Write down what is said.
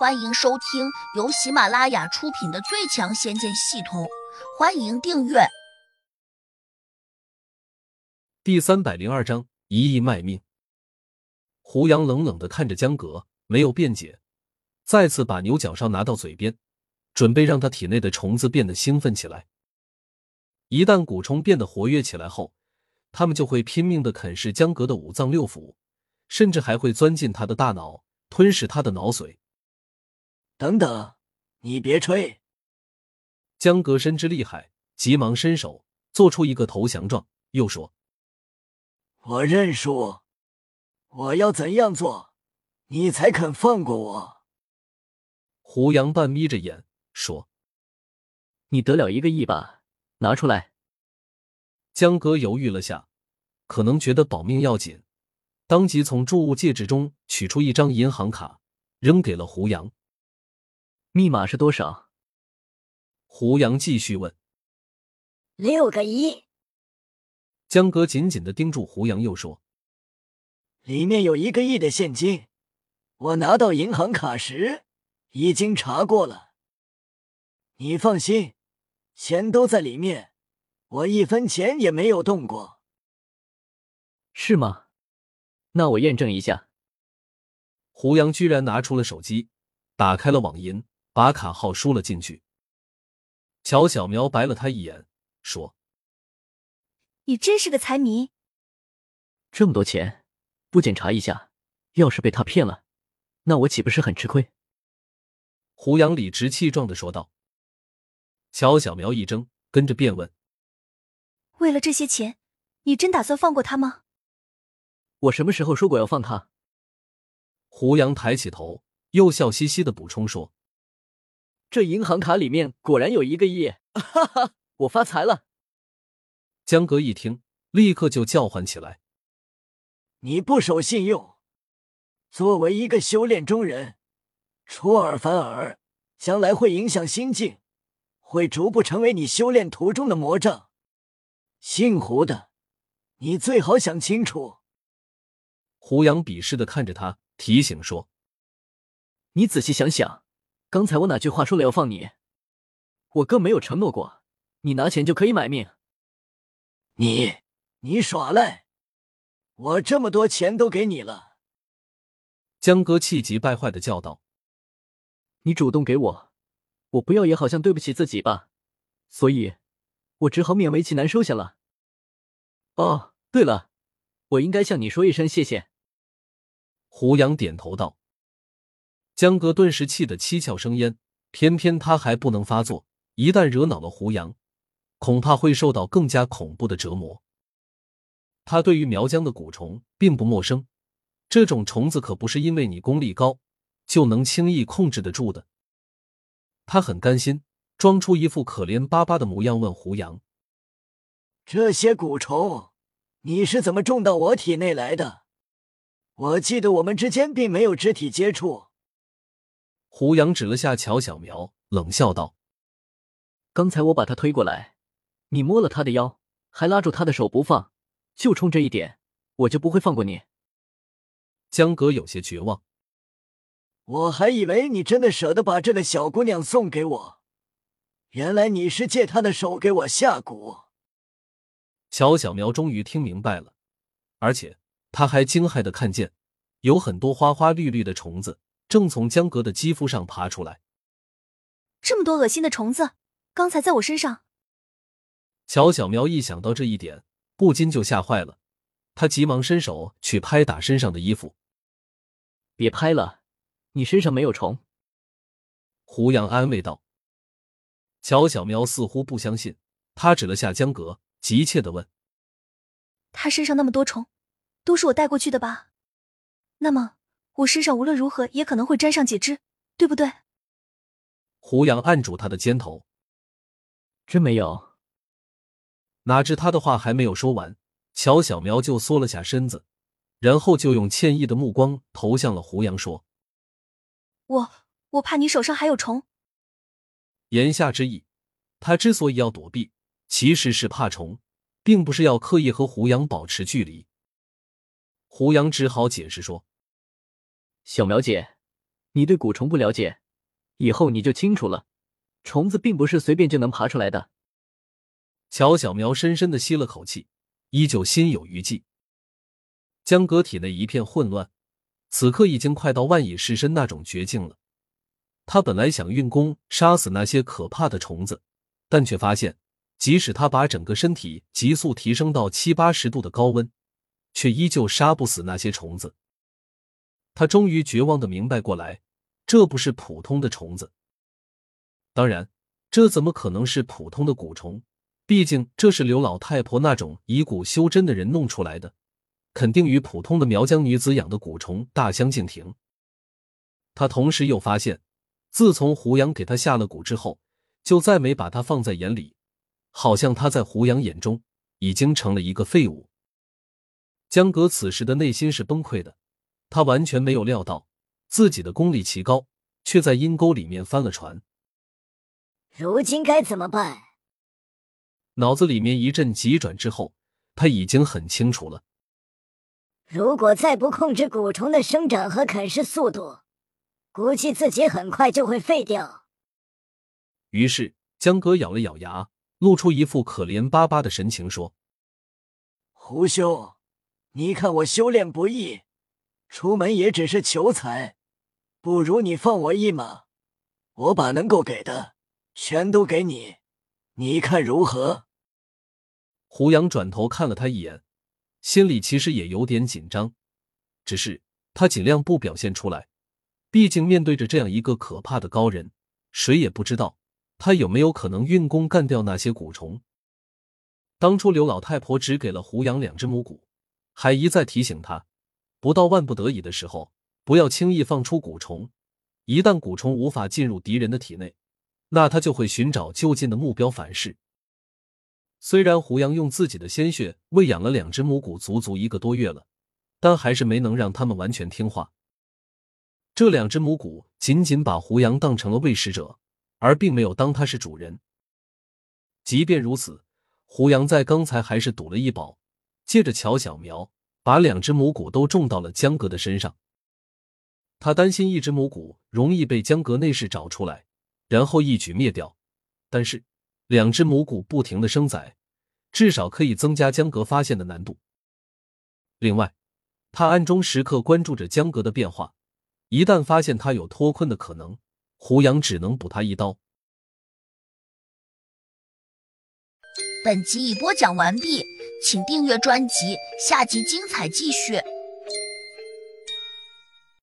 欢迎收听由喜马拉雅出品的《最强仙剑系统》，欢迎订阅。第三百零二章一意卖命。胡杨冷冷的看着江格，没有辩解，再次把牛角哨拿到嘴边，准备让他体内的虫子变得兴奋起来。一旦蛊虫变得活跃起来后，他们就会拼命的啃噬江格的五脏六腑，甚至还会钻进他的大脑，吞噬他的脑髓。等等，你别吹！江格深知厉害，急忙伸手做出一个投降状，又说：“我认输。我要怎样做，你才肯放过我？”胡杨半眯着眼说：“你得了一个亿吧，拿出来。”江格犹豫了下，可能觉得保命要紧，当即从注物戒指中取出一张银行卡，扔给了胡杨。密码是多少？胡杨继续问。六个亿。江哥紧紧的盯住胡杨，又说：“里面有一个亿的现金，我拿到银行卡时已经查过了。你放心，钱都在里面，我一分钱也没有动过。是吗？那我验证一下。”胡杨居然拿出了手机，打开了网银。把卡号输了进去，乔小苗白了他一眼，说：“你真是个财迷，这么多钱不检查一下，要是被他骗了，那我岂不是很吃亏？”胡杨理直气壮的说道。乔小苗一怔，跟着便问：“为了这些钱，你真打算放过他吗？”我什么时候说过要放他？胡杨抬起头，又笑嘻嘻的补充说。这银行卡里面果然有一个亿，哈哈，我发财了！江哥一听，立刻就叫唤起来：“你不守信用！作为一个修炼中人，出尔反尔，将来会影响心境，会逐步成为你修炼途中的魔障。姓胡的，你最好想清楚。”胡杨鄙视的看着他，提醒说：“你仔细想想。”刚才我哪句话说了要放你？我更没有承诺过，你拿钱就可以买命。你你耍赖！我这么多钱都给你了。江哥气急败坏的叫道：“你主动给我，我不要也好像对不起自己吧，所以，我只好勉为其难收下了。哦，对了，我应该向你说一声谢谢。”胡杨点头道。江哥顿时气得七窍生烟，偏偏他还不能发作，一旦惹恼了胡杨，恐怕会受到更加恐怖的折磨。他对于苗疆的蛊虫并不陌生，这种虫子可不是因为你功力高就能轻易控制得住的。他很甘心，装出一副可怜巴巴的模样，问胡杨：“这些蛊虫，你是怎么种到我体内来的？我记得我们之间并没有肢体接触。”胡杨指了下乔小苗，冷笑道：“刚才我把他推过来，你摸了他的腰，还拉住他的手不放，就冲这一点，我就不会放过你。”江格有些绝望：“我还以为你真的舍得把这个小姑娘送给我，原来你是借她的手给我下蛊。”乔小苗终于听明白了，而且他还惊骇的看见，有很多花花绿绿的虫子。正从江格的肌肤上爬出来，这么多恶心的虫子，刚才在我身上。乔小喵一想到这一点，不禁就吓坏了，他急忙伸手去拍打身上的衣服。别拍了，你身上没有虫。胡杨安慰道。乔小喵似乎不相信，他指了下江格，急切的问：“他身上那么多虫，都是我带过去的吧？那么？”我身上无论如何也可能会沾上几只，对不对？胡杨按住他的肩头，真没有。哪知他的话还没有说完，乔小苗就缩了下身子，然后就用歉意的目光投向了胡杨，说：“我我怕你手上还有虫。”言下之意，他之所以要躲避，其实是怕虫，并不是要刻意和胡杨保持距离。胡杨只好解释说。小苗姐，你对蛊虫不了解，以后你就清楚了。虫子并不是随便就能爬出来的。乔小苗深深的吸了口气，依旧心有余悸。江哥体内一片混乱，此刻已经快到万蚁噬身那种绝境了。他本来想运功杀死那些可怕的虫子，但却发现，即使他把整个身体急速提升到七八十度的高温，却依旧杀不死那些虫子。他终于绝望的明白过来，这不是普通的虫子。当然，这怎么可能是普通的蛊虫？毕竟这是刘老太婆那种以蛊修真的人弄出来的，肯定与普通的苗疆女子养的蛊虫大相径庭。他同时又发现，自从胡杨给他下了蛊之后，就再没把他放在眼里，好像他在胡杨眼中已经成了一个废物。江格此时的内心是崩溃的，他完全没有料到自己的功力奇高，却在阴沟里面翻了船。如今该怎么办？脑子里面一阵急转之后，他已经很清楚了。如果再不控制蛊虫的生长和啃噬速度，估计自己很快就会废掉。于是江哥咬了咬牙，露出一副可怜巴巴的神情，说：“胡兄，你看我修炼不易，出门也只是求财，不如你放我一马，我把能够给的。”全都给你，你看如何？胡杨转头看了他一眼，心里其实也有点紧张，只是他尽量不表现出来。毕竟面对着这样一个可怕的高人，谁也不知道他有没有可能运功干掉那些蛊虫。当初刘老太婆只给了胡杨两只母蛊，还一再提醒他，不到万不得已的时候，不要轻易放出蛊虫。一旦蛊虫无法进入敌人的体内，那他就会寻找就近的目标反噬。虽然胡杨用自己的鲜血喂养了两只母蛊足足一个多月了，但还是没能让他们完全听话。这两只母蛊仅仅把胡杨当成了喂食者，而并没有当他是主人。即便如此，胡杨在刚才还是赌了一把，借着乔小苗把两只母蛊都种到了江格的身上。他担心一只母蛊容易被江格内侍找出来。然后一举灭掉，但是两只母蛊不停的生崽，至少可以增加江格发现的难度。另外，他暗中时刻关注着江格的变化，一旦发现他有脱困的可能，胡杨只能补他一刀。本集已播讲完毕，请订阅专辑，下集精彩继续。